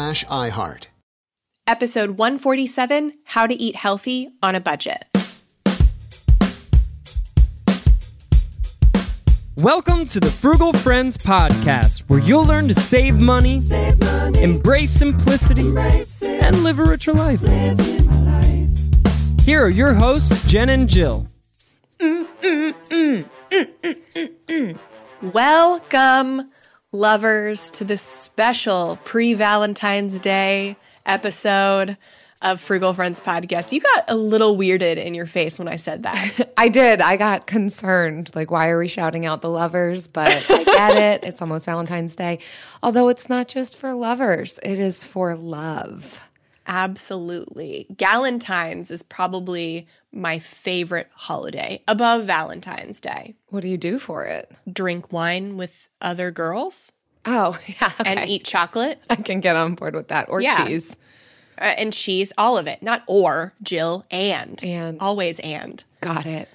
iHeart. Episode 147 How to Eat Healthy on a Budget. Welcome to the Frugal Friends Podcast, where you'll learn to save money, embrace simplicity, and live a richer life. Here are your hosts, Jen and Jill. Mm, mm, mm, Welcome, lovers, to this special pre Valentine's Day episode of Frugal Friends Podcast. You got a little weirded in your face when I said that. I did. I got concerned. Like, why are we shouting out the lovers? But I get it. It's almost Valentine's Day. Although it's not just for lovers, it is for love. Absolutely. Galentine's is probably my favorite holiday above Valentine's Day. What do you do for it? Drink wine with other girls Oh, yeah. and eat chocolate I can get on board with that. Or Yeah. cheese. uh, and cheese, all of it. Not or, Jill, and. And. Always and. Got it.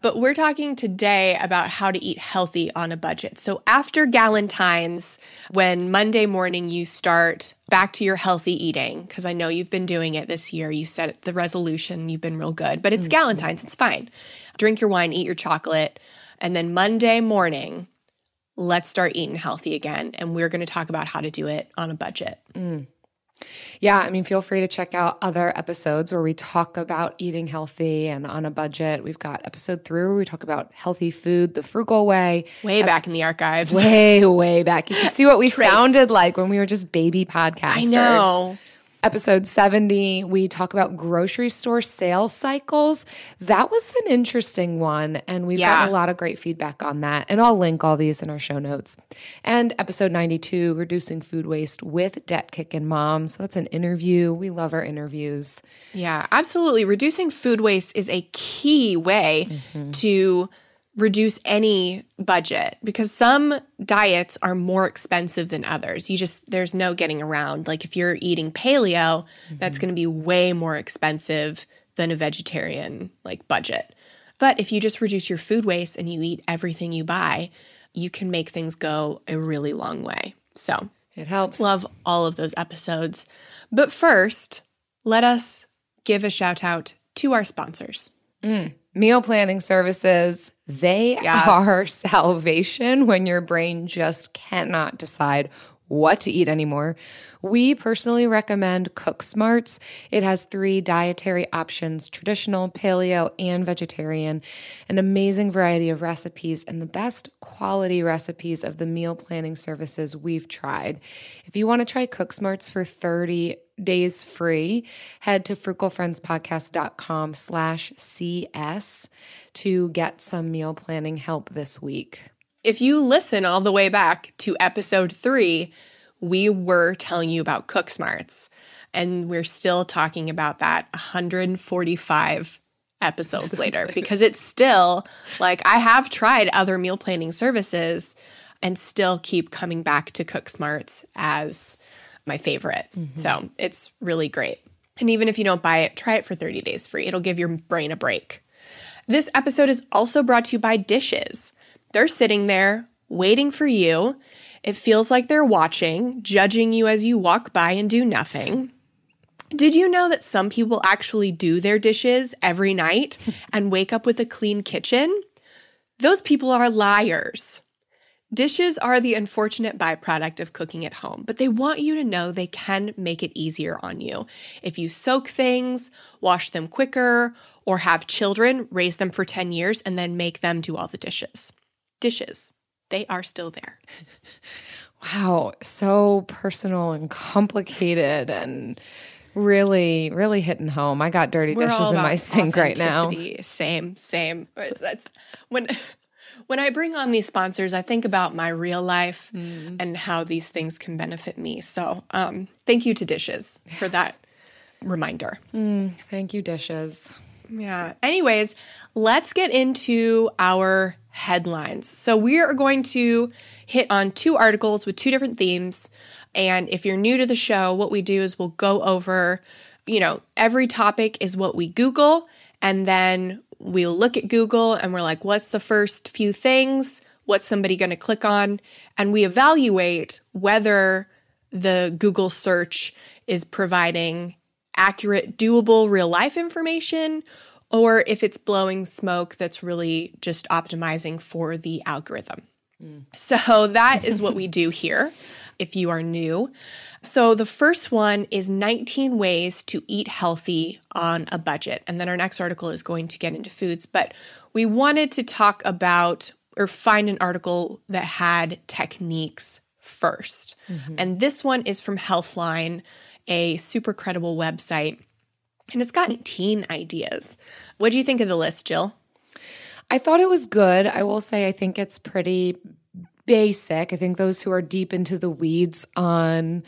But we're talking today about how to eat healthy on a budget. So after Galentine's, when Monday morning you start back to your healthy eating, because I know you've been doing it this year, you set the resolution, you've been real good, but it's mm-hmm. Galentine's, it's fine. Drink your wine, eat your chocolate, and then Monday morning, let's start eating healthy again. And we're going to talk about how to do it on a budget. Mm. Yeah, I mean, feel free to check out other episodes where we talk about eating healthy and on a budget. We've got episode three where we talk about healthy food the frugal way. Way back in the archives. Way, way back. You can see what we Trace. sounded like when we were just baby podcasters. I know. Episode 70, we talk about grocery store sales cycles. That was an interesting one, and we've Yeah. gotten a lot of great feedback on that. And I'll link all these in our show notes. And episode 92, reducing food waste with Debt Kickin' Mom. So that's an interview. We love our interviews. Yeah, absolutely. Reducing food waste is a key way mm-hmm. to reduce any budget because some diets are more expensive than others. You just, there's no getting around. Like if you're eating paleo, that's mm-hmm. going to be way more expensive than a vegetarian like budget. But if you just reduce your food waste and you eat everything you buy, you can make things go a really long way. So, It helps. Love all of those episodes. But first, let us give a shout out to our sponsors. Mm. Meal planning services, they Yes. are salvation when your brain just cannot decide what to eat anymore. We personally recommend Cook Smarts. It has three dietary options traditional, paleo, and vegetarian, an amazing variety of recipes, and the best quality recipes of the meal planning services we've tried. If you want to try Cook Smarts for 30 days free, head to frugalfriendspodcast.com slash CS to get some meal planning help this week. If you listen all the way back to episode three, we were telling you about Cook Smarts, and we're still talking about that 145 episodes later because it's still like I have tried other meal planning services and still keep coming back to Cook Smarts as my favorite. Mm-hmm. So it's really great. And even if you don't buy it, try it for 30 days free. It'll give your brain a break. This episode is also brought to you by Dishes. They're sitting there waiting for you. It feels like they're watching, judging you as you walk by and do nothing. Did you know that some people actually do their dishes every night and wake up with a clean kitchen? Those people are liars. Dishes are the unfortunate byproduct of cooking at home, but they want you to know they can make it easier on you. If you soak things, wash them quicker, or have children, raise them for 10 years, and then make them do all the dishes. Dishes, they are still there. Wow, so personal and complicated and really, really hitting home. I got dirty We're dishes in my sink right now. Same, same. That's when when I bring on these sponsors, I think about my real life Mm. and how these things can benefit me. So, um, thank you to Dishes for that reminder. Thank you, dishes. Yeah. Anyways, let's get into our headlines. So, we are going to hit on two articles with two different themes. And if you're new to the show, what we do is we'll go over, you know, every topic is what we Google, and then we'll look at Google and we're like, what's the first few things? What's somebody going to click on? And we evaluate whether the Google search is providing accurate, doable, real life information, or if it's blowing smoke that's really just optimizing for the algorithm. Mm. So that is what we do here if you are new. So the first one is 19 ways to eat healthy on a budget. And then our next article is going to get into foods, but we wanted to talk about or find an article that had techniques 1st mm-hmm. And this one is from Healthline, a super credible website. And it's got 18 ideas. What do you think of the list, Jill? I thought it was good. I will say I think it's pretty basic. I think those who are deep into the weeds on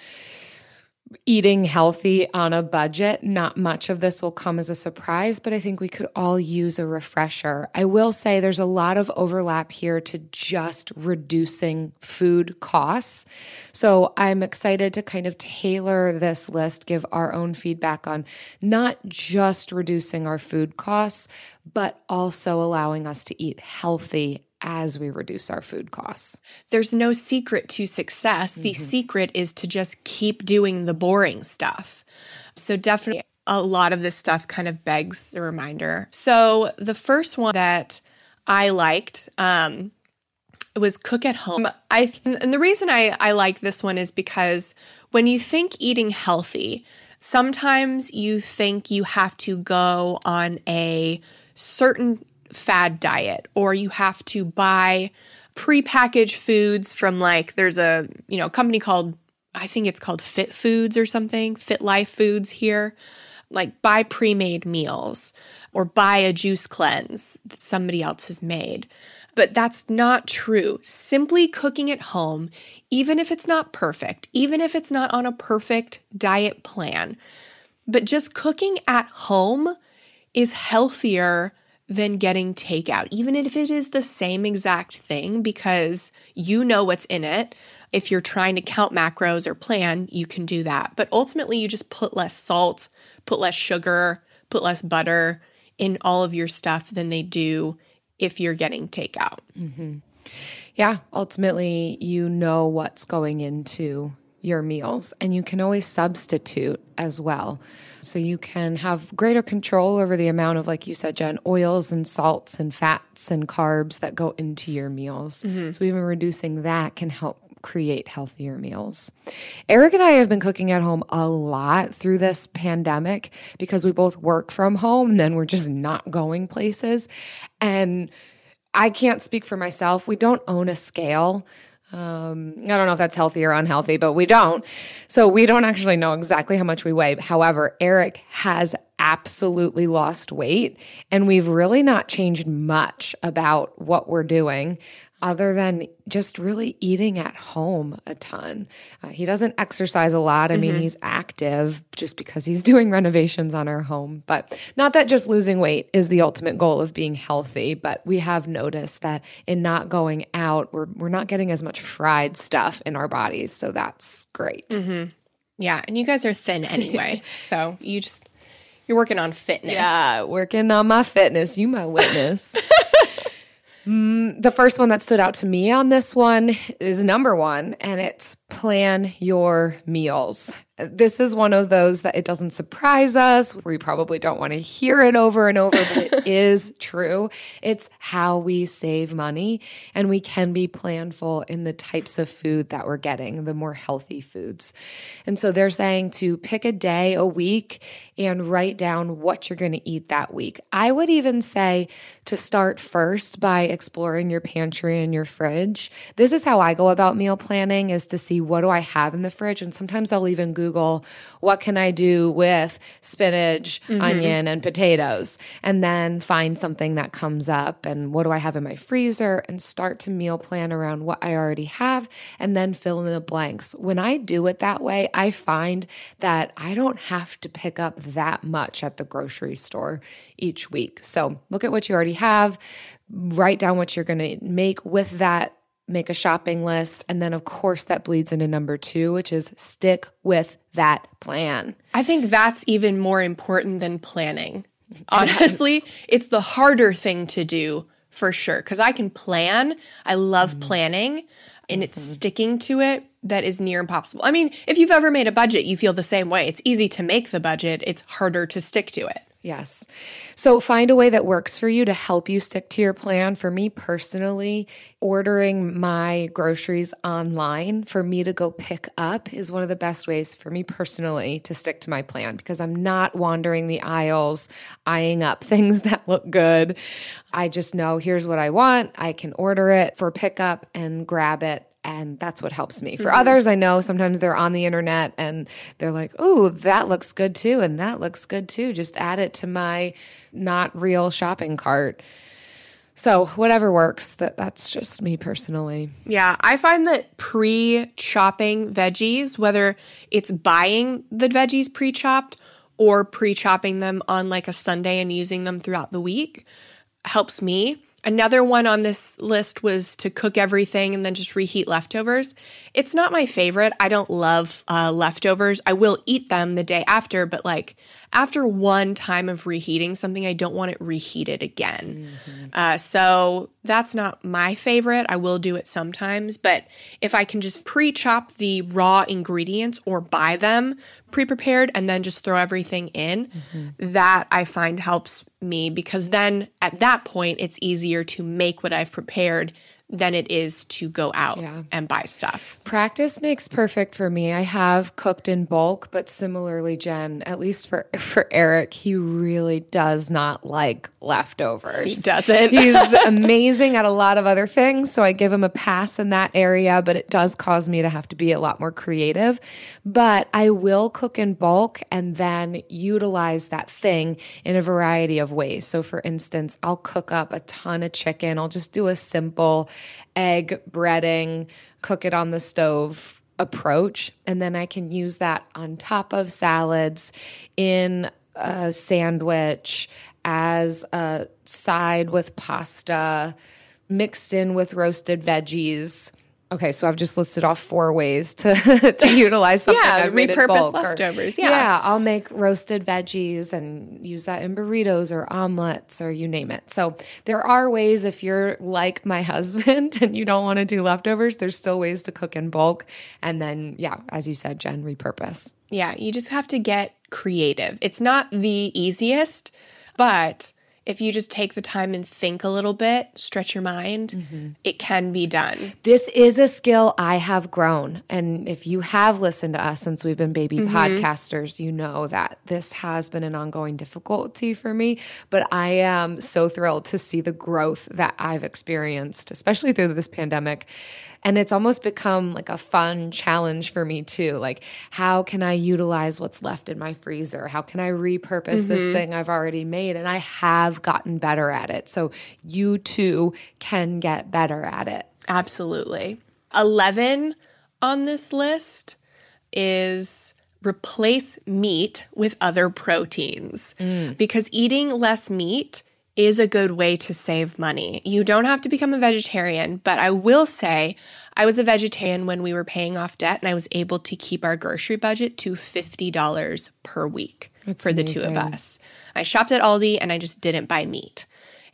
eating healthy on a budget, not much of this will come as a surprise, but I think we could all use a refresher. I will say there's a lot of overlap here to just reducing food costs. So I'm excited to kind of tailor this list, give our own feedback on not just reducing our food costs, but also allowing us to eat healthy as we reduce our food costs. There's no secret to success. The secret is to just keep doing the boring stuff. So, definitely, a lot of this stuff kind of begs a reminder. So, the first one that I liked um, was cook at home. I and the reason I, I like this one is because when you think eating healthy, sometimes you think you have to go on a certain fad diet or you have to buy prepackaged foods from like there's a you know company called I think it's called Fit Foods or something, Fit Life Foods here. Like buy pre-made meals or buy a juice cleanse that somebody else has made. But that's not true. Simply cooking at home, even if it's not perfect, even if it's not on a perfect diet plan, but just cooking at home is healthier than getting takeout, even if it is the same exact thing, because you know what's in it. If you're trying to count macros or plan, you can do that. But ultimately, you just put less salt, put less sugar, put less butter in all of your stuff than they do if you're getting takeout. Mm-hmm. Yeah, ultimately, you know what's going into your meals and you can always substitute as well. So you can have greater control over the amount of, like you said, Jen, oils and salts and fats and carbs that go into your meals. Mm-hmm. So even reducing that can help create healthier meals. Eric and I have been cooking at home a lot through this pandemic because we both work from home and then we're just not going places. And I can't speak for myself. We don't own a scale. Um, I don't know if that's healthy or unhealthy, but we don't. So we don't actually know exactly how much we weigh. However, Eric has absolutely lost weight, and we've really not changed much about what we're doing other than just really eating at home a ton. Uh, he doesn't exercise a lot. I mean, he's active just because he's doing renovations on our home. But not that just losing weight is the ultimate goal of being healthy, but we have noticed that in not going out, we're, we're not getting as much fried stuff in our bodies. So that's great. Yeah, and you guys are thin anyway. so you just you're working on fitness. Yeah, working on my fitness. You my witness. Mm, the first one that stood out to me on this one is number one, and it's plan your meals. This is one of those that it doesn't surprise us. We probably don't want to hear it over and over, but it is true. It's how we save money and we can be planful in the types of food that we're getting, the more healthy foods. And so they're saying to pick a day a week and write down what you're going to eat that week. I would even say to start first by exploring your pantry and your fridge. This is how I go about meal planning is to see what do I have in the fridge and sometimes I'll even Google Google, what can I do with spinach, mm-hmm. onion, and potatoes? And then find something that comes up and what do I have in my freezer and start to meal plan around what I already have and then fill in the blanks. When I do it that way, I find that I don't have to pick up that much at the grocery store each week. So look at what you already have, write down what you're going to make with that make a shopping list. And then, of course, that bleeds into number two, which is stick with that plan. I think that's even more important than planning. Honestly, yes. it's the harder thing to do for sure. Because I can plan, I love mm-hmm. planning, and it's mm-hmm. sticking to it that is near impossible. I mean, if you've ever made a budget, you feel the same way. It's easy to make the budget, it's harder to stick to it. Yes. So find a way that works for you to help you stick to your plan. For me personally, ordering my groceries online for me to go pick up is one of the best ways for me personally to stick to my plan because I'm not wandering the aisles, eyeing up things that look good. I just know here's what I want. I can order it for pickup and grab it and that's what helps me. For mm-hmm. others, I know sometimes they're on the internet and they're like, "Oh, that looks good too, and that looks good too." Just add it to my not real shopping cart. So whatever works. That that's just me personally. Yeah, I find that pre-chopping veggies, whether it's buying the veggies pre-chopped or pre-chopping them on like a Sunday and using them throughout the week, helps me Another one on this list was to cook everything and then just reheat leftovers. It's not my favorite. I don't love uh, leftovers. I will eat them the day after, but like after one time of reheating something, I don't want it reheated again. Mm-hmm. Uh, so that's not my favorite. I will do it sometimes, but if I can just pre chop the raw ingredients or buy them pre prepared and then just throw everything in, mm-hmm. that I find helps me because then at that point, it's easier to make what I've prepared than it is to go out yeah. and buy stuff. Practice makes perfect for me. I have cooked in bulk, but similarly, Jen, at least for for Eric, he really does not like leftovers. He doesn't. He's amazing at a lot of other things, so I give him a pass in that area, but it does cause me to have to be a lot more creative. But I will cook in bulk and then utilize that thing in a variety of ways. So for instance, I'll cook up a ton of chicken. I'll just do a simple egg breading, cook it on the stove approach. And then I can use that on top of salads, in a sandwich, as a side with pasta, mixed in with roasted veggies. Okay, so I've just listed off four ways to to utilize something. yeah, I've repurpose bulk leftovers. Or, yeah, yeah, I'll make roasted veggies and use that in burritos or omelets or you name it. So there are ways if you're like my husband and you don't want to do leftovers, there's still ways to cook in bulk. And then, yeah, as you said, Jen, repurpose. Yeah, you just have to get creative. It's not the easiest, but if you just take the time and think a little bit, stretch your mind, mm-hmm. it can be done. This is a skill I have grown. And if you have listened to us since we've been baby mm-hmm. podcasters, you know that this has been an ongoing difficulty for me. But I am so thrilled to see the growth that I've experienced, especially through this pandemic. And it's almost become like a fun challenge for me too. Like, how can I utilize what's left in my freezer? How can I repurpose mm-hmm. this thing I've already made? And I have gotten better at it. So you too can get better at it. Absolutely. 11 on this list is replace meat with other proteins mm. because eating less meat is a good way to save money. You don't have to become a vegetarian, but I will say I was a vegetarian when we were paying off debt and I was able to keep our grocery budget to $50 per week That's for the amazing. two of us. I shopped at Aldi and I just didn't buy meat.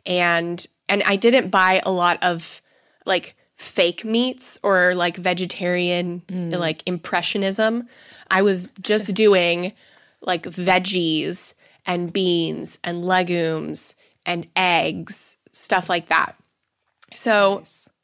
And and I didn't buy a lot of like fake meats or like vegetarian mm. like impressionism. I was just doing like veggies and beans and legumes and eggs, stuff like that. So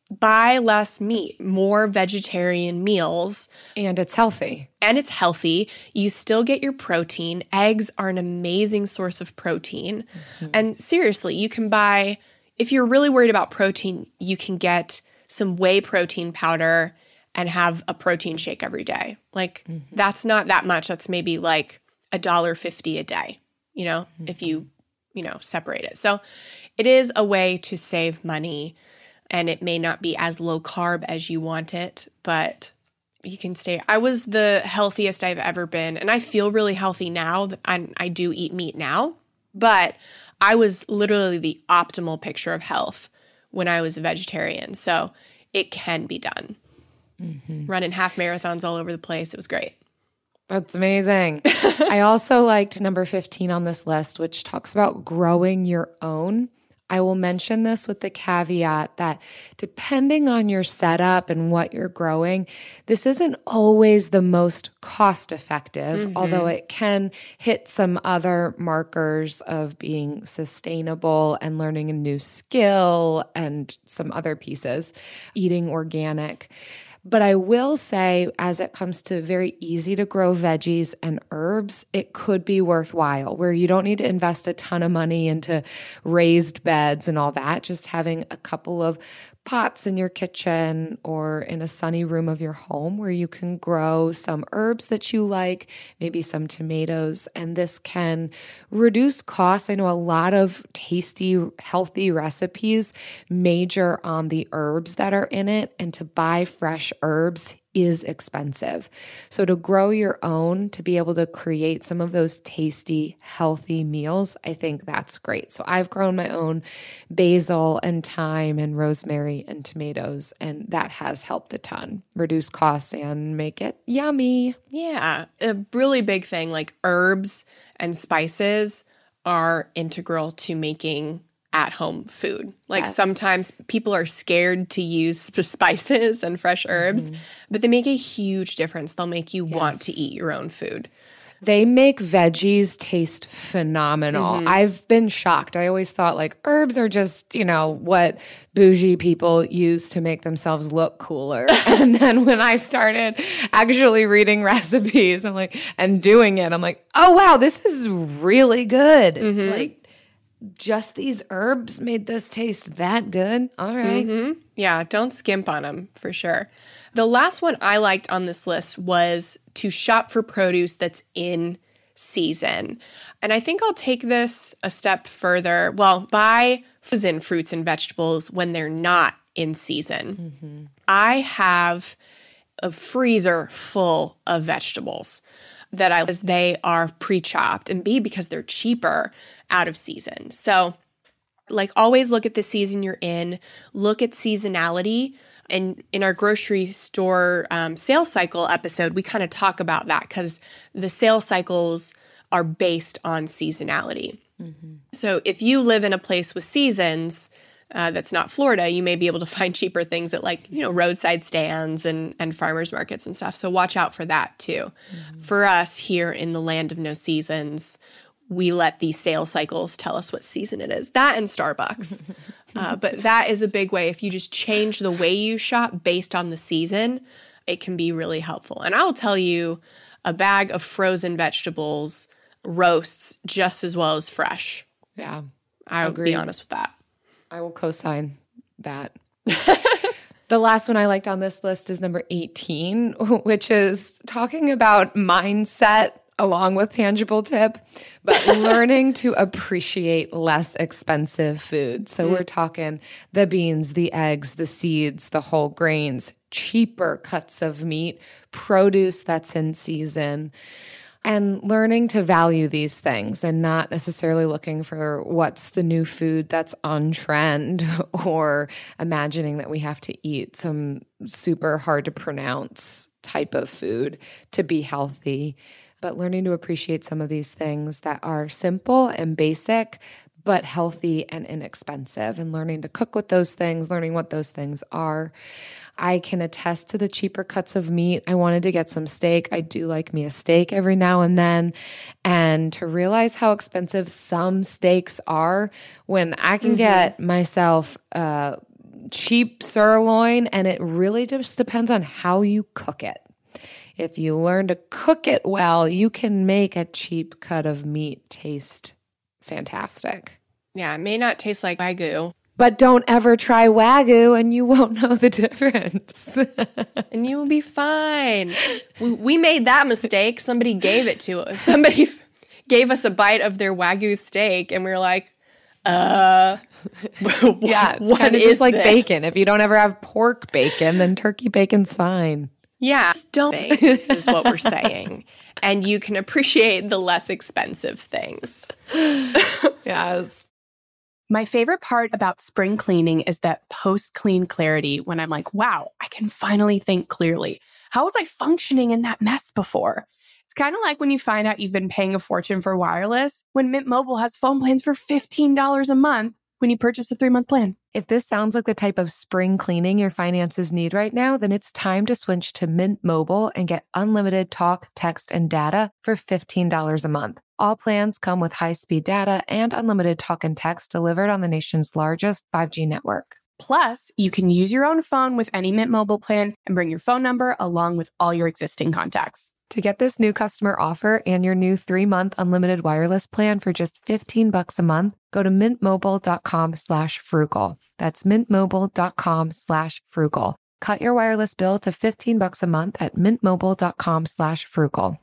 buy less meat, more vegetarian meals, And it's healthy. and it's healthy. You still get your protein. Eggs are an amazing source of protein. Mm-hmm. And seriously, you can buy, if you're really worried about protein, you can get some whey protein powder and have a protein shake every day. Like, mm-hmm. that's not that much. That's maybe like a dollar fifty a day, you know, if you, mm-hmm. You know, separate it. So it is a way to save money and it may not be as low carb as you want it, but you can stay. I was the healthiest I've ever been, and I feel really healthy now. I, I do eat meat now, but I was literally the optimal picture of health when I was a vegetarian. So it can be done. Mm-hmm. Running half marathons all over the place. It was great. That's amazing. I also liked number 15 on this list, which talks about growing your own. I will mention this with the caveat that depending on your setup and what you're growing, this isn't always the most cost effective, mm-hmm. although it can hit some other markers of being sustainable and learning a new skill and some other pieces, eating organic. But I will say, as it comes to very easy to grow veggies and herbs, it could be worthwhile where you don't need to invest a ton of money into raised beds and all that. Just having a couple of pots in your kitchen or in a sunny room of your home where you can grow some herbs that you like, maybe some tomatoes. And this can reduce costs. I know a lot of tasty, healthy recipes major on the herbs that are in it, and to buy fresh herbs is expensive. So, to grow your own, to be able to create some of those tasty, healthy meals, I think that's great. So, I've grown my own basil and thyme and rosemary and tomatoes, and that has helped a ton reduce costs and make it yummy. Yeah, a really big thing like herbs and spices are integral to making at home food. Like Yes. sometimes people are scared to use spices and fresh herbs, mm-hmm. but they make a huge difference. They'll make you want to eat your own food. They make veggies taste phenomenal. Mm-hmm. I've been shocked. I always thought like herbs are just, you know, what bougie people use to make themselves look cooler. and then when I started actually reading recipes, I'm like, and doing it, I'm like, oh, wow, this is really good. Mm-hmm. Like, just these herbs made this taste that good. All right. Mm-hmm. Yeah, don't skimp on them for sure. The last one I liked on this list was to shop for produce that's in season. And I think I'll take this a step further. Well, buy frozen fruits and vegetables when they're not in season. Mm-hmm. I have a freezer full of vegetables that I because they are pre-chopped and B because they're cheaper out of season. So like always look at the season you're in look at seasonality. And in our grocery store um, sales cycle episode we kind of talk about that because the sales cycles are based on seasonality. So if you live in a place with seasons uh, that's not Florida, you may be able to find cheaper things at like you know roadside stands and and farmers markets and stuff. So watch out for that too. For us here in the land of no seasons, we let these sales cycles tell us what season it is. That and Starbucks, uh, but that is a big way. If you just change the way you shop based on the season, it can be really helpful. And I'll tell you, a bag of frozen vegetables roasts just as well as fresh. Yeah. I'll be honest with that. I will co-sign that. the last one I liked on this list is number 18, which is talking about mindset along with tangible tip, but learning to appreciate less expensive food. So we're mm. talking the beans, the eggs, the seeds, the whole grains, cheaper cuts of meat, produce that's in season and learning to value these things and not necessarily looking for what's the new food that's on trend or imagining that we have to eat some super hard to pronounce type of food to be healthy but learning to appreciate some of these things that are simple and basic but healthy and inexpensive, and learning to cook with those things, learning what those things are. I can attest to the cheaper cuts of meat. I wanted to get some steak. I do like me a steak every now and then. And to realize how expensive some steaks are when I can mm-hmm. get myself a cheap sirloin, and it really just depends on how you cook it. If you learn to cook it well, you can make a cheap cut of meat taste fantastic. Yeah, it may not taste like Wagyu, but don't ever try Wagyu and you won't know the difference. and you will be fine. We made that mistake. Somebody gave it to us. Somebody gave us a bite of their Wagyu steak and we were like, uh, yeah, it's kind of just like this? bacon. If you don't ever have pork bacon, then turkey bacon's fine. Yeah, don't is what we're saying. and you can appreciate the less expensive things. yes. My favorite part about spring cleaning is that post clean clarity when I'm like, wow, I can finally think clearly. How was I functioning in that mess before? It's kind of like when you find out you've been paying a fortune for wireless when Mint Mobile has phone plans for $15 a month when you purchase a three month plan. If this sounds like the type of spring cleaning your finances need right now, then it's time to switch to Mint Mobile and get unlimited talk, text, and data for $15 a month. All plans come with high speed data and unlimited talk and text delivered on the nation's largest 5G network. Plus, you can use your own phone with any Mint Mobile plan and bring your phone number along with all your existing contacts. To get this new customer offer and your new three-month unlimited wireless plan for just 15 bucks a month, go to mintmobile.com slash frugal. That's mintmobile.com slash frugal. Cut your wireless bill to 15 bucks a month at mintmobile.com slash frugal.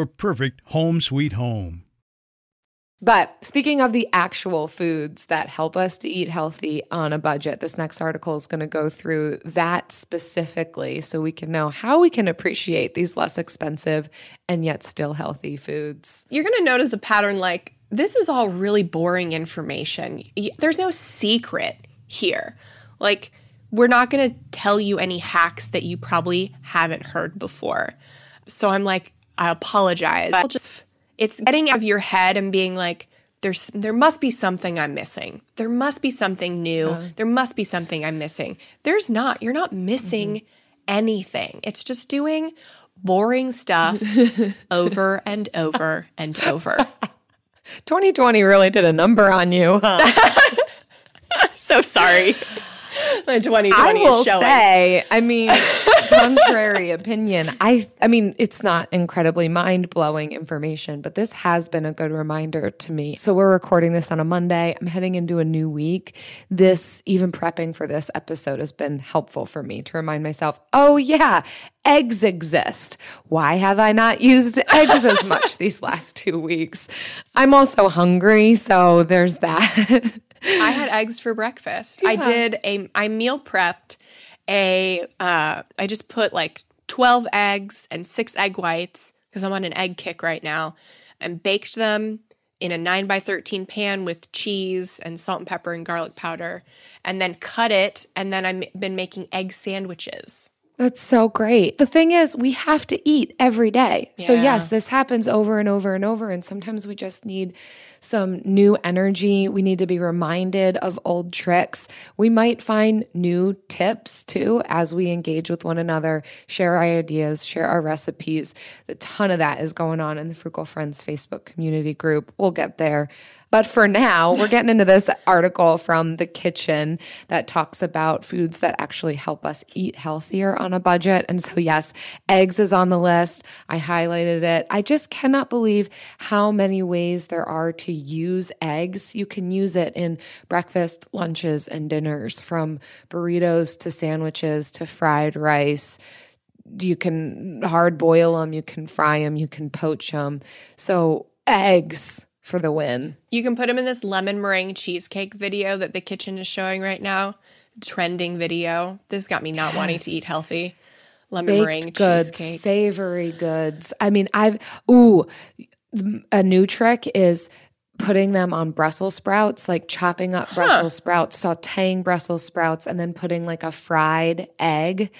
your perfect home sweet home. But speaking of the actual foods that help us to eat healthy on a budget, this next article is going to go through that specifically so we can know how we can appreciate these less expensive and yet still healthy foods. You're going to notice a pattern like this is all really boring information. There's no secret here. Like, we're not going to tell you any hacks that you probably haven't heard before. So I'm like, I apologize. I'll just it's getting out of your head and being like, there's there must be something I'm missing. There must be something new. Uh, there must be something I'm missing. There's not. You're not missing mm-hmm. anything. It's just doing boring stuff over and over and over. 2020 really did a number on you, huh? so sorry. My 2020 I will say, I mean, contrary opinion. I I mean, it's not incredibly mind-blowing information, but this has been a good reminder to me. So we're recording this on a Monday. I'm heading into a new week. This even prepping for this episode has been helpful for me to remind myself, "Oh yeah, eggs exist. Why have I not used eggs as much these last 2 weeks?" I'm also hungry, so there's that. I had eggs for breakfast. Yeah. I did a I meal prepped a uh I just put like 12 eggs and 6 egg whites because I'm on an egg kick right now and baked them in a 9 by 13 pan with cheese and salt and pepper and garlic powder and then cut it and then I've been making egg sandwiches. That's so great. The thing is, we have to eat every day. Yeah. So, yes, this happens over and over and over. And sometimes we just need some new energy. We need to be reminded of old tricks. We might find new tips too as we engage with one another, share our ideas, share our recipes. A ton of that is going on in the Frugal Friends Facebook community group. We'll get there. But for now, we're getting into this article from the kitchen that talks about foods that actually help us eat healthier on a budget. And so, yes, eggs is on the list. I highlighted it. I just cannot believe how many ways there are to use eggs. You can use it in breakfast, lunches, and dinners from burritos to sandwiches to fried rice you can hard boil them, you can fry them, you can poach them. So eggs for the win. You can put them in this lemon meringue cheesecake video that the kitchen is showing right now. Trending video. This got me not yes. wanting to eat healthy. Lemon Baked meringue goods, cheesecake. Savory goods. I mean, I've ooh, a new trick is putting them on Brussels sprouts, like chopping up huh. Brussels sprouts, sauteing Brussels sprouts, and then putting like a fried egg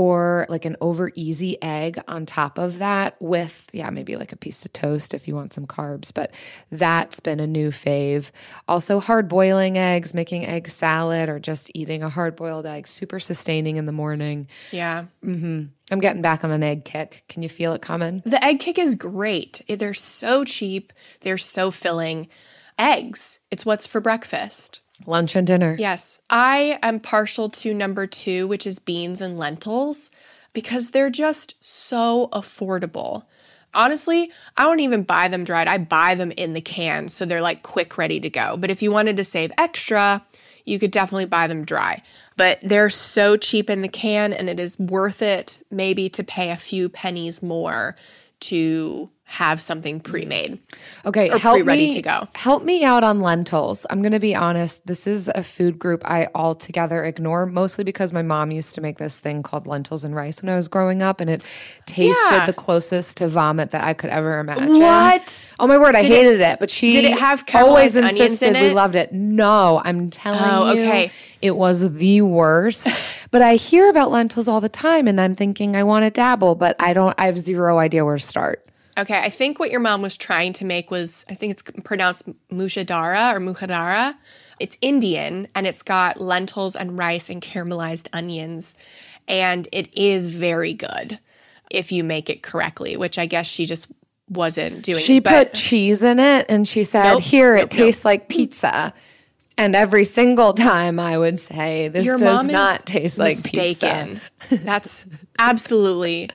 or like an over easy egg on top of that with, yeah, maybe like a piece of toast if you want some carbs. But that's been a new fave. Also, hard boiling eggs, making egg salad, or just eating a hard boiled egg, super sustaining in the morning. Yeah. Mm-hmm. I'm getting back on an egg kick. Can you feel it coming? The egg kick is great. They're so cheap, they're so filling. Eggs, it's what's for breakfast. Lunch and dinner. Yes. I am partial to number two, which is beans and lentils, because they're just so affordable. Honestly, I don't even buy them dried. I buy them in the can, so they're like quick ready to go. But if you wanted to save extra, you could definitely buy them dry. But they're so cheap in the can, and it is worth it maybe to pay a few pennies more to have something pre-made. Okay, or help pre-ready me, to go. Help me out on lentils. I'm going to be honest, this is a food group I altogether ignore mostly because my mom used to make this thing called lentils and rice when I was growing up and it tasted yeah. the closest to vomit that I could ever imagine. What? Oh my word, I did hated it, it, but she Did it have always insisted we loved it. No, I'm telling oh, you. Okay. It was the worst. but I hear about lentils all the time and I'm thinking I want to dabble, but I don't I have zero idea where to start. Okay, I think what your mom was trying to make was, I think it's pronounced mujadara or muhadara. It's Indian and it's got lentils and rice and caramelized onions. And it is very good if you make it correctly, which I guess she just wasn't doing. She it, put cheese in it and she said, nope, Here, nope, it tastes nope. like pizza. And every single time I would say, This Your does not taste like mistaken. pizza. That's absolutely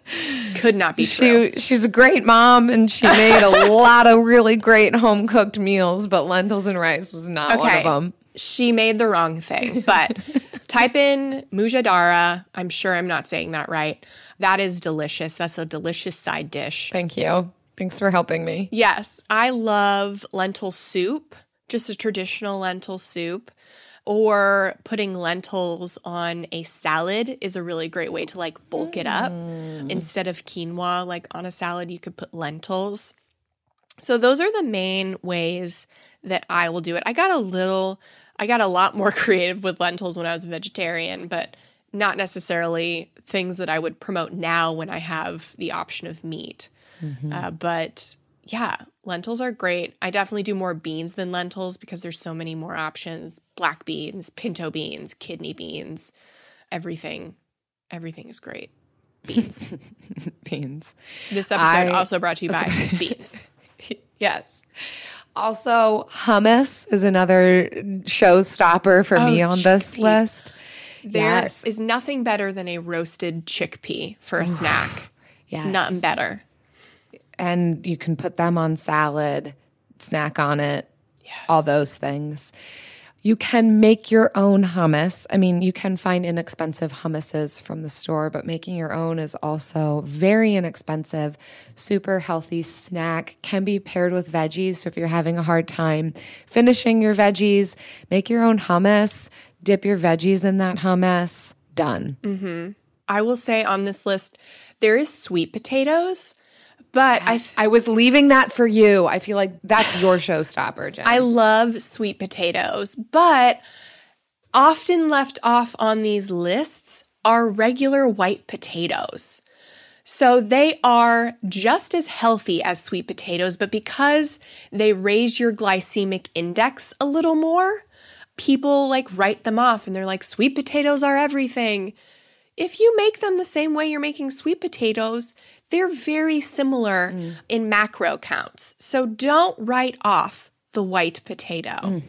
could not be true. She, she's a great mom and she made a lot of really great home cooked meals, but lentils and rice was not okay. one of them. She made the wrong thing. But type in mujadara. I'm sure I'm not saying that right. That is delicious. That's a delicious side dish. Thank you. Thanks for helping me. Yes. I love lentil soup just a traditional lentil soup or putting lentils on a salad is a really great way to like bulk it up. Mm. Instead of quinoa, like on a salad, you could put lentils. So, those are the main ways that I will do it. I got a little, I got a lot more creative with lentils when I was a vegetarian, but not necessarily things that I would promote now when I have the option of meat. Mm-hmm. Uh, but yeah, lentils are great. I definitely do more beans than lentils because there's so many more options. Black beans, pinto beans, kidney beans, everything. Everything is great. Beans. beans. This episode I, also brought to you by beans. yes. Also, hummus is another showstopper for oh, me on this list. There yes. is nothing better than a roasted chickpea for a snack. Yes. Nothing better and you can put them on salad, snack on it, yes. all those things. You can make your own hummus. I mean, you can find inexpensive hummuses from the store, but making your own is also very inexpensive, super healthy snack. Can be paired with veggies. So if you're having a hard time finishing your veggies, make your own hummus, dip your veggies in that hummus. Done. Mm-hmm. I will say on this list, there is sweet potatoes but yes. I, I was leaving that for you. I feel like that's your showstopper, Jen. I love sweet potatoes, but often left off on these lists are regular white potatoes. So they are just as healthy as sweet potatoes, but because they raise your glycemic index a little more, people like write them off and they're like, sweet potatoes are everything. If you make them the same way you're making sweet potatoes, they're very similar mm. in macro counts. So don't write off the white potato. Mm.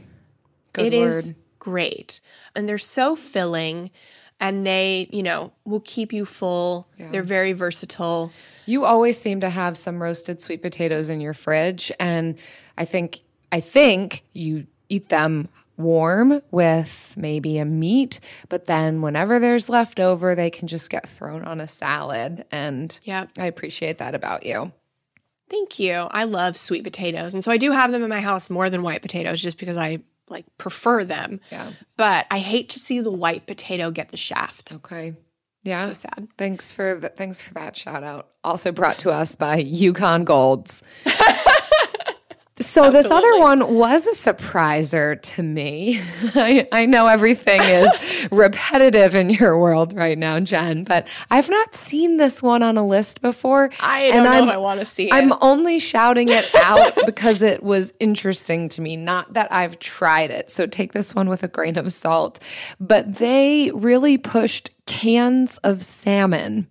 Good It is word. great. And they're so filling and they, you know, will keep you full. They're very versatile. You always seem to have some roasted sweet potatoes in your fridge, and I think I think you eat them warm with maybe a meat, but then whenever there's leftover, they can just get thrown on a salad, and yeah, I appreciate that about you. Thank you. I love sweet potatoes. And so I do have them in my house more than white potatoes just because I like prefer them. Yeah. But I hate to see the white potato get the shaft. Okay. Yeah. So sad. Thanks for the, thanks for that shout out. Also brought to us by Yukon Golds. So this other one was a surpriser to me. I, I know everything is repetitive in your world right now, Jen, but I've not seen this one on a list before. I don't and know I'm, if I want to see I'm only shouting it out because it was interesting to me, not that I've tried it. So take this one with a grain of salt. But they really pushed cans of salmon.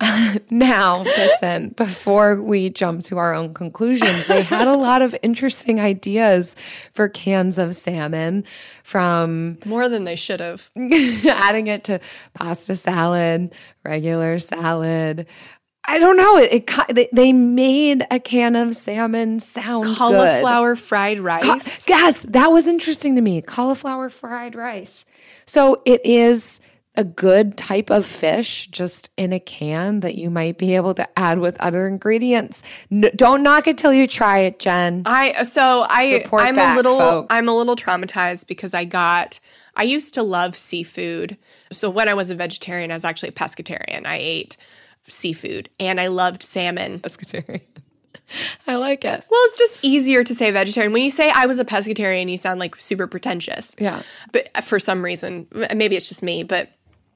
now, listen, before we jump to our own conclusions, they had a lot of interesting ideas for cans of salmon from More than they should have. adding it to pasta salad, regular salad. I don't know. It, it they, they made a can of salmon sound good. Cauliflower fried Ca- rice. yes, that was interesting to me. Cauliflower fried rice. So it is a good type of fish just in a can that you might be able to add with other ingredients. Don't knock it till you try it, Jen. I so I Report I'm back, a little. I'm a little traumatized because I got I used to love seafood. So when I was a vegetarian, I was actually a pescatarian. I ate seafood and I loved salmon. Pescatarian. I like it. Well, it's just easier to say vegetarian. When you say I was a pescatarian, you sound like super pretentious. Yeah. But uh, for some reason, maybe it's just me, but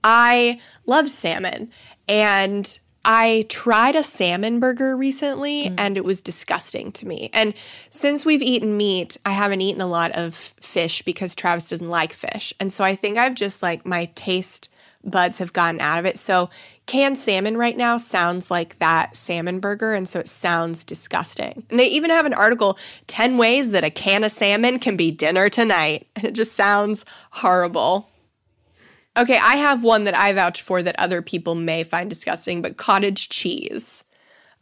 I love salmon. And I tried a salmon burger recently mm. and it was disgusting to me. And since we've eaten meat, I haven't eaten a lot of fish because Travis doesn't like fish. And so I think I've just like my taste buds have gotten out of it. So canned salmon right now sounds like that salmon burger. And so it sounds disgusting. And they even have an article 10 ways that a can of salmon can be dinner tonight. And it just sounds horrible. Okay, I have one that I vouch for that other people may find disgusting, but cottage cheese.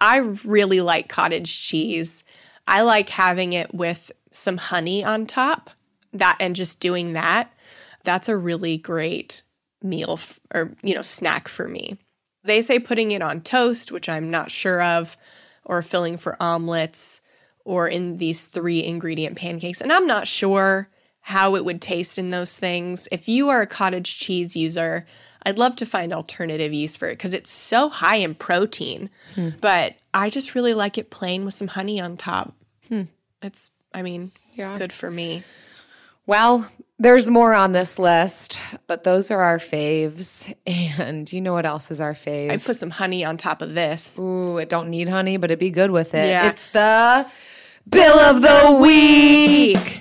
I really like cottage cheese. I like having it with some honey on top. That and just doing that. That's a really great meal f- or you know snack for me. They say putting it on toast, which I'm not sure of, or filling for omelets or in these three ingredient pancakes. And I'm not sure how it would taste in those things. If you are a cottage cheese user, I'd love to find alternative use for it because it's so high in protein. Hmm. But I just really like it plain with some honey on top. Hmm. It's, I mean, Yeah. good for me. Well, there's more on this list, but those are our faves. And you know what else is our fave? I put some honey on top of this. Ooh, it don't need honey, but it'd be good with it. Yeah. It's the Bill of the Week.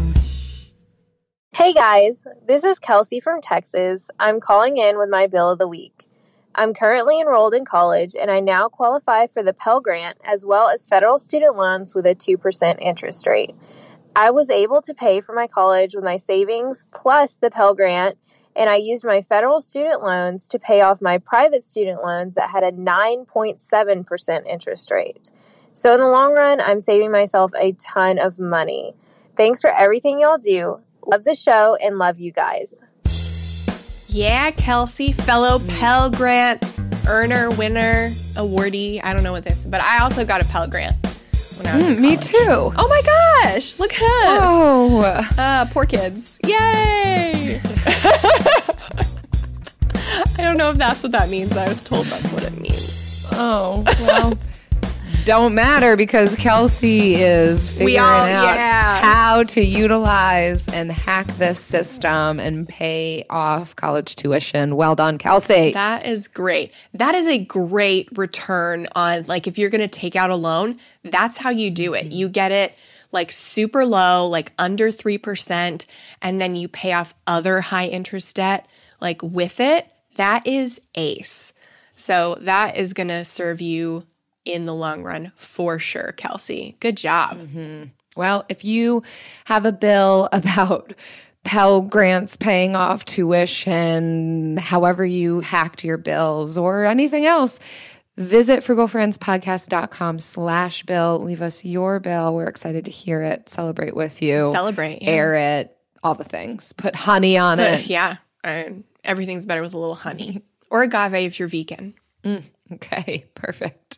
Hey guys, this is Kelsey from Texas. I'm calling in with my bill of the week. I'm currently enrolled in college and I now qualify for the Pell Grant as well as federal student loans with a 2% interest rate. I was able to pay for my college with my savings plus the Pell Grant, and I used my federal student loans to pay off my private student loans that had a 9.7% interest rate. So, in the long run, I'm saving myself a ton of money. Thanks for everything y'all do. Love the show and love you guys. Yeah, Kelsey, fellow Pell Grant earner, winner, awardee. I don't know what this, but I also got a Pell Grant when I was in Mm, me too. Oh my gosh, look at us. Oh, Uh, poor kids. Yay! I don't know if that's what that means, but I was told that's what it means. oh, well, don't matter because Kelsey is figuring all- out yeah. how to utilize and hack this system and pay off college tuition. Well done, Kelsey. That is great. That is a great return on like if you're going to take out a loan, that's how you do it. You get it like super low, like under 3%, and then you pay off other high interest debt like with it. That is ace. So that is going to serve you in the long run for sure, Kelsey. Good job. Mm-hmm. Well, if you have a bill about Pell Grants paying off tuition, however you hacked your bills, or anything else, visit frugalfriendspodcast.com slash bill. Leave us your bill. We're excited to hear it, celebrate with you, Celebrate. yeah. air it, all the things. Put honey on But it. yeah, and everything's better with a little honey or agave if you're vegan. Mm, okay, perfect.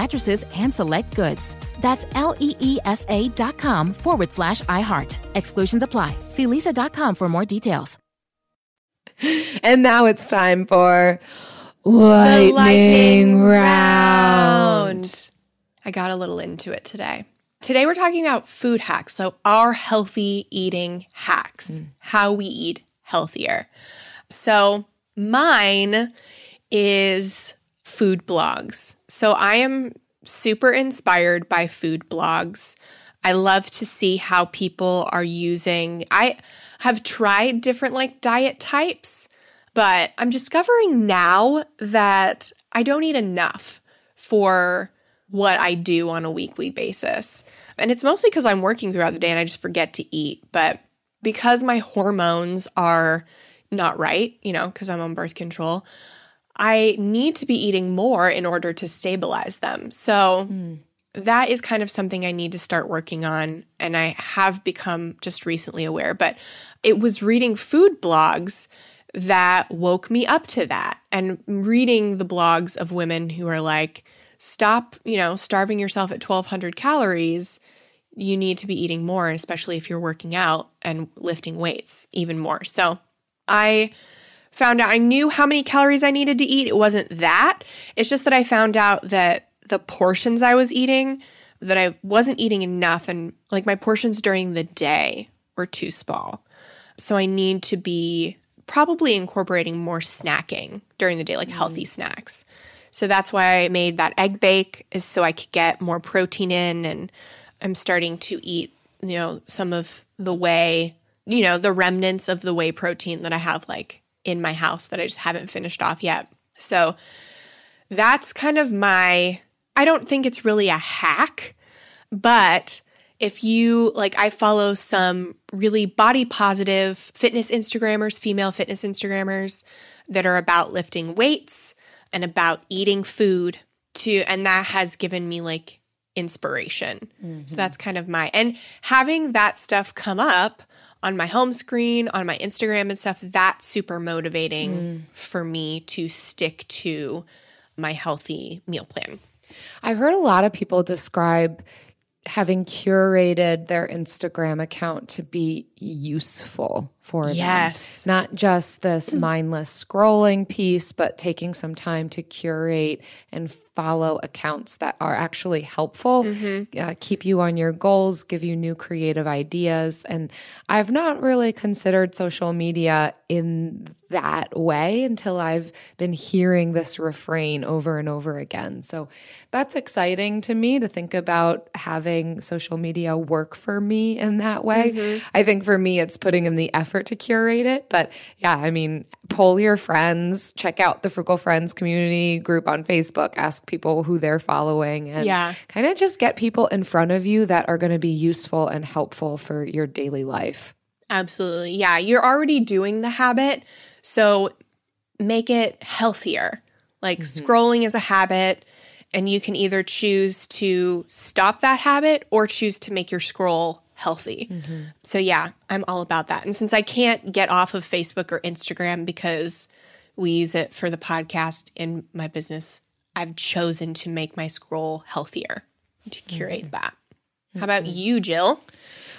mattresses and select goods. That's L E E S A dot com forward slash iHeart. Exclusions apply. See leesa.com for more details. And now it's time for The lightning, round. I got a little into it today. Today we're talking about food hacks, so our healthy eating hacks, mm. how we eat healthier. So mine is food blogs. So I am super inspired by food blogs. I love to see how people are using I have tried different like diet types, but I'm discovering now that I don't eat enough for what I do on a weekly basis. And it's mostly because I'm working throughout the day and I just forget to eat. But because my hormones are not right, you know, because I'm on birth control, I need to be eating more in order to stabilize them. So hmm. that is kind of something I need to start working on. And I have become just recently aware. But it was reading food blogs that woke me up to that and reading the blogs of women who are like, stop, you know, starving yourself at 1200 calories. You need to be eating more, especially if you're working out and lifting weights even more. So I found out I knew how many calories I needed to eat. It wasn't that. It's just that I found out that the portions I was eating, that I wasn't eating enough and like my portions during the day were too small. So I need to be probably incorporating more snacking during the day, like mm. healthy snacks. So that's why I made that egg bake is so I could get more protein in and I'm starting to eat, you know, some of the whey, you know, the remnants of the whey protein that I have like in my house that I just haven't finished off yet. So that's kind of my I don't think it's really a hack, but if you like I follow some really body positive fitness Instagrammers, female fitness Instagrammers that are about lifting weights and about eating food to and that has given me like inspiration. So mm-hmm. that's kind of my and having that stuff come up on my home screen, on my Instagram and stuff, that's super motivating mm. for me to stick to my healthy meal plan. I've heard a lot of people describe having curated their Instagram account to be useful for Yes. them. Not just this hmm. mindless scrolling piece, but taking some time to curate and follow accounts that are actually helpful, mm-hmm. uh, keep you on your goals, give you new creative ideas. And I've not really considered social media in that way until I've been hearing this refrain over and over again. So that's exciting to me to think about having social media work for me in that way. Mm-hmm. I think for me, it's putting in the effort to curate it. But yeah, I mean, poll your friends, check out the Frugal Friends community group on Facebook, ask people who they're following, and Yeah. kind of just get people in front of you that are going to be useful and helpful for your daily life. Absolutely. Yeah, you're already doing the habit, so make it healthier. Like mm-hmm. scrolling is a habit, and you can either choose to stop that habit or choose to make your scroll healthy. Mm-hmm. So, yeah, I'm all about that. And since I can't get off of Facebook or Instagram because we use it for the podcast in my business, I've chosen to make my scroll healthier to curate mm-hmm. that. How about mm-hmm. you, Jill?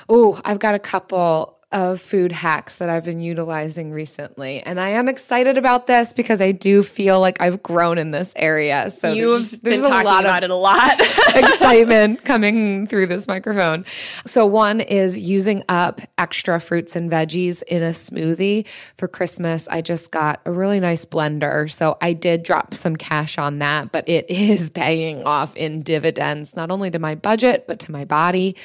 Oh, I've got a couple of food hacks that I've been utilizing recently. And I am excited about this because I do feel like I've grown in this area. So You've there's, been there's a lot about of it a lot. excitement coming through this microphone. So, one is using up extra fruits and veggies in a smoothie. For Christmas, I just got a really nice blender. So, I did drop some cash on that, but it is paying off in dividends, not only to my budget, but to my body.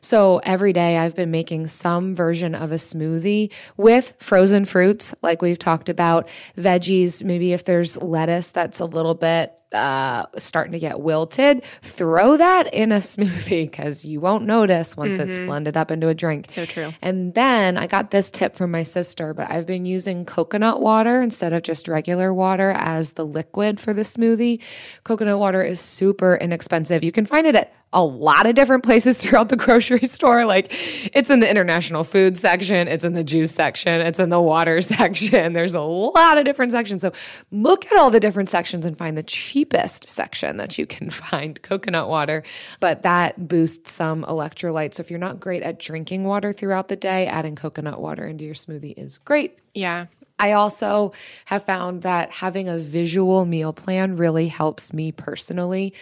So every day I've been making some version of a smoothie with frozen fruits, like we've talked about, veggies, maybe if there's lettuce that's a little bit uh, starting to get wilted, throw that in a smoothie because you won't notice once it's blended up into a drink. So true. And then I got this tip from my sister, but I've been using coconut water instead of just regular water as the liquid for the smoothie. Coconut water is super inexpensive. You can find it at a lot of different places throughout the grocery store. Like it's in the international food section, it's in the juice section, it's in the water section. There's a lot of different sections. So look at all the different sections and find the cheapest section that you can find coconut water. But that boosts some electrolytes. So if you're not great at drinking water throughout the day, adding coconut water into your smoothie is great. yeah. I also have found that having a visual meal plan really helps me personally.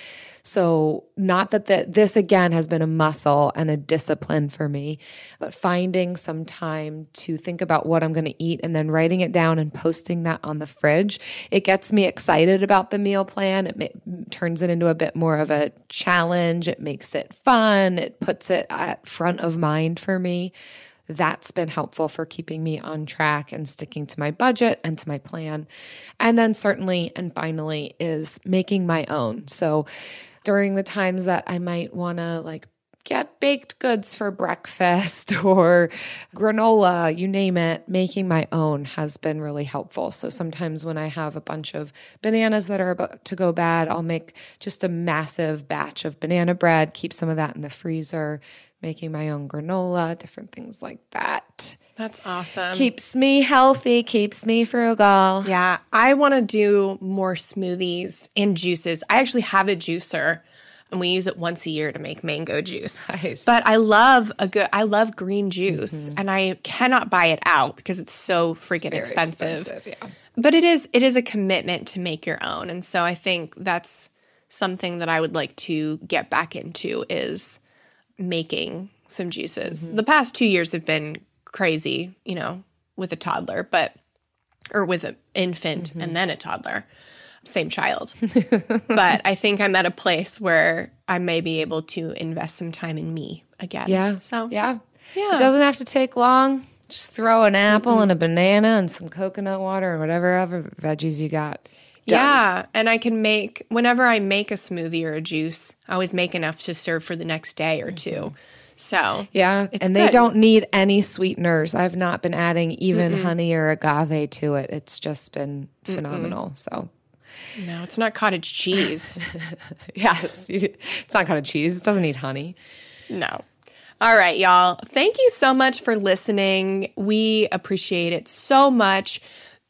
So, not that the, this again has been a muscle and a discipline for me, but finding some time to think about what I'm going to eat and then writing it down and posting that on the fridge, it gets me excited about the meal plan. It turns it into a bit more of a challenge. It makes it fun. It puts it at front of mind for me that's been helpful for keeping me on track and sticking to my budget and to my plan. And then, certainly, and finally, is making my own. So, during the times that I might want to like get baked goods for breakfast or granola, you name it, making my own has been really helpful. So sometimes when I have a bunch of bananas that are about to go bad, I'll make just a massive batch of banana bread, keep some of that in the freezer, making my own granola, different things like that. That's awesome. Keeps me healthy, keeps me frugal. yeah, I want to do more smoothies and juices. I actually have a juicer and we use it once a year to make mango juice. Nice. But I love a good I love green juice mm-hmm. and I cannot buy it out because it's so freaking Very expensive. yeah. But it is it is a commitment to make your own. And so I think that's something that I would like to get back into is making some juices. Mm-hmm. The past 2 years have been crazy, you know, with a toddler, but or with an infant mm-hmm. and then a toddler. Same child. but I think I'm at a place where I may be able to invest some time in me again. Yeah. So yeah. Yeah. It doesn't have to take long. Just throw an apple and a banana and some coconut water and whatever other veggies you got. Done. Yeah, and I can make whenever I make a smoothie or a juice, I always make enough to serve for the next day or 2 mm-hmm. So Yeah. And they good. don't need any sweeteners. I've not been adding even honey or agave to it. It's just been phenomenal. So, no, it's not cottage cheese. yeah, it's, it's not cottage cheese. It doesn't need honey. no. All right, y'all. Thank you so much for listening. We appreciate it so much.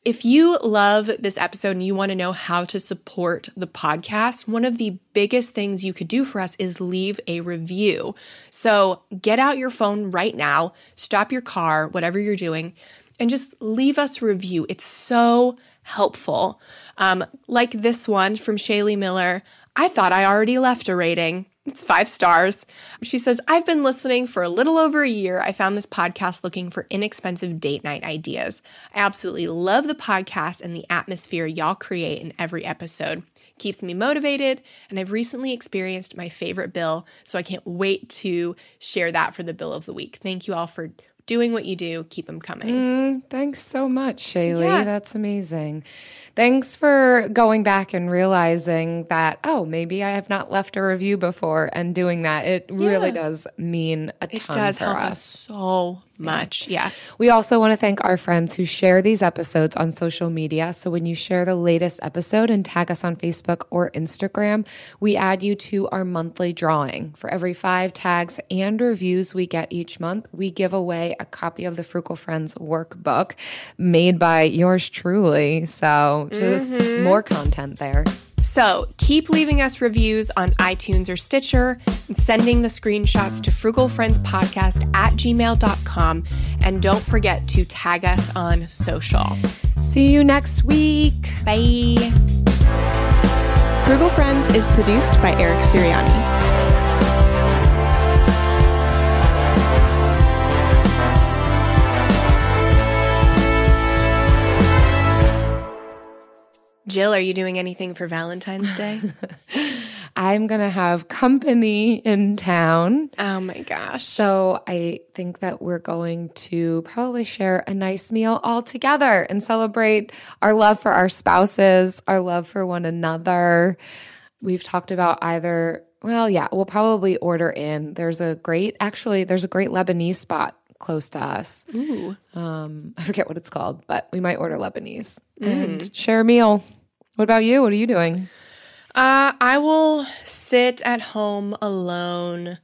If you love this episode and you want to know how to support the podcast, one of the biggest things you could do for us is leave a review. So get out your phone right now, stop your car, whatever you're doing, and just leave us a review. It's so helpful. Um, like this one from Shaylee Miller. I thought I already left a rating. It's five stars. She says, I've been listening for a little over a year. I found this podcast looking for inexpensive date night ideas. I absolutely love the podcast and the atmosphere y'all create in every episode. Keeps me motivated, and I've recently experienced my favorite bill, so I can't wait to share that for the bill of the week. Thank you all for doing what you do. Keep them coming. Mm, thanks so much, Shaylee. Yeah. That's amazing. Thanks for going back and realizing that, oh, maybe I have not left a review before and doing that. It really does mean a It ton It does help us. us so much. Yes. We also want to thank our friends who share these episodes on social media. So when you share the latest episode and tag us on Facebook or Instagram, we add you to our monthly drawing. For every five tags and reviews we get each month, we give away a copy of the Frugal Friends workbook made by yours truly. So just mm-hmm. more content there. So keep leaving us reviews on iTunes or Stitcher and sending the screenshots to frugalfriendspodcast at gmail.com. And don't forget to tag us on social. See you next week. Bye. Frugal Friends is produced by Eric Siriani. Jill, are you doing anything for Valentine's Day? I'm going to have company in town. oh my gosh. So I think that we're going to probably share a nice meal all together and celebrate our love for our spouses, our love for one another. We've talked about either, well, yeah, we'll probably order in. There's a great, actually, there's a great Lebanese spot close to us. Ooh. Um, I forget what it's called, but we might order Lebanese and share a meal. What about you? What are you doing? Uh, I will sit at home alone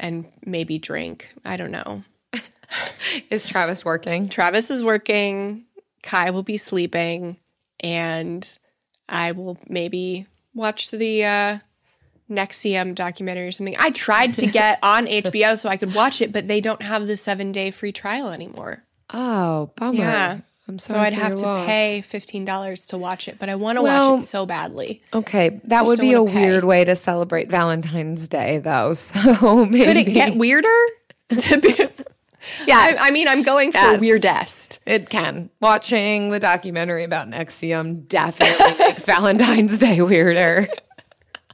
and maybe drink. I don't know. Is Travis working? Travis is working, Kai will be sleeping, and I will maybe watch the uh, NXIVM documentary or something. I tried to get on HBO so I could watch it, but they don't have the seven day free trial anymore. Oh, bummer. Yeah. I'm So I'd have to loss. pay $15 to watch it, but I want to Well, watch it so badly. Okay, that would be a pay. weird way to celebrate Valentine's Day, though. So maybe Could it get weirder? to be, Yes. I, I mean, I'm going for Yes. weirdest. It can. Watching the documentary about NXIVM definitely makes Valentine's Day weirder.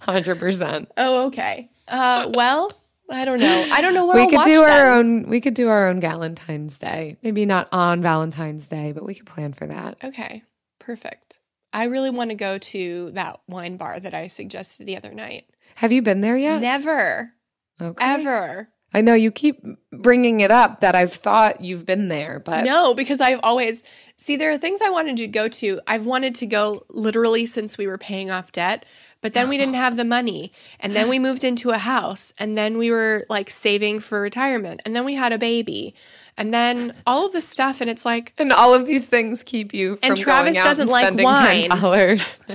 Hundred percent. Oh, okay. Uh, well, I don't know. I don't know what We I'll could do our then. own. We could do our own Valentine's Day. Maybe not on Valentine's Day, but we could plan for that. Okay, perfect. I really want to go to that wine bar that I suggested the other night. Have you been there yet? Never, Okay. ever. I know you keep bringing it up that I've thought you've been there, but No, because I've always see there are things I wanted to go to. I've wanted to go literally since we were paying off debt, but then we didn't have the money. And then we moved into a house and then we were like saving for retirement. And then we had a baby. And then all of this stuff and it's like and all of these things keep you from And Travis going out doesn't and like spending wine. ten dollars.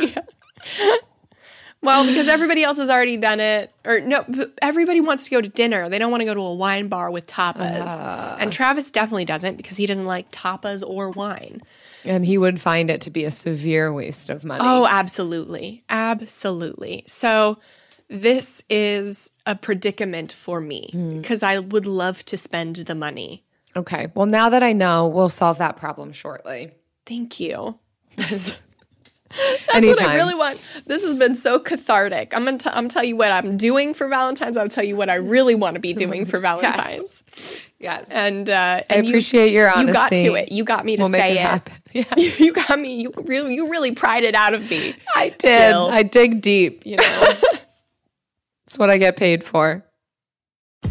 Well, because everybody else has already done it. Or no, everybody wants to go to dinner. They don't want to go to a wine bar with tapas. Ah. and Travis definitely doesn't because he doesn't like tapas or wine. And he would find it to be a severe waste of money. Oh, absolutely. Absolutely. So this is a predicament for me Hmm. because I would love to spend the money. okay. Well, now that I know, we'll solve that problem shortly. Thank you. Anytime. That's what I really want. This has been so cathartic. I'm gonna. T- I'm tell you what I'm doing for Valentine's. I'll tell you what I really want to be doing for Valentine's. Yes. And uh, I and you- appreciate your honesty. You got to it. You got me to We'll make say it it. Yeah. You got me. You really. You really pried it out of me. I did. Jill. I dig deep, you know. It's what I get paid for.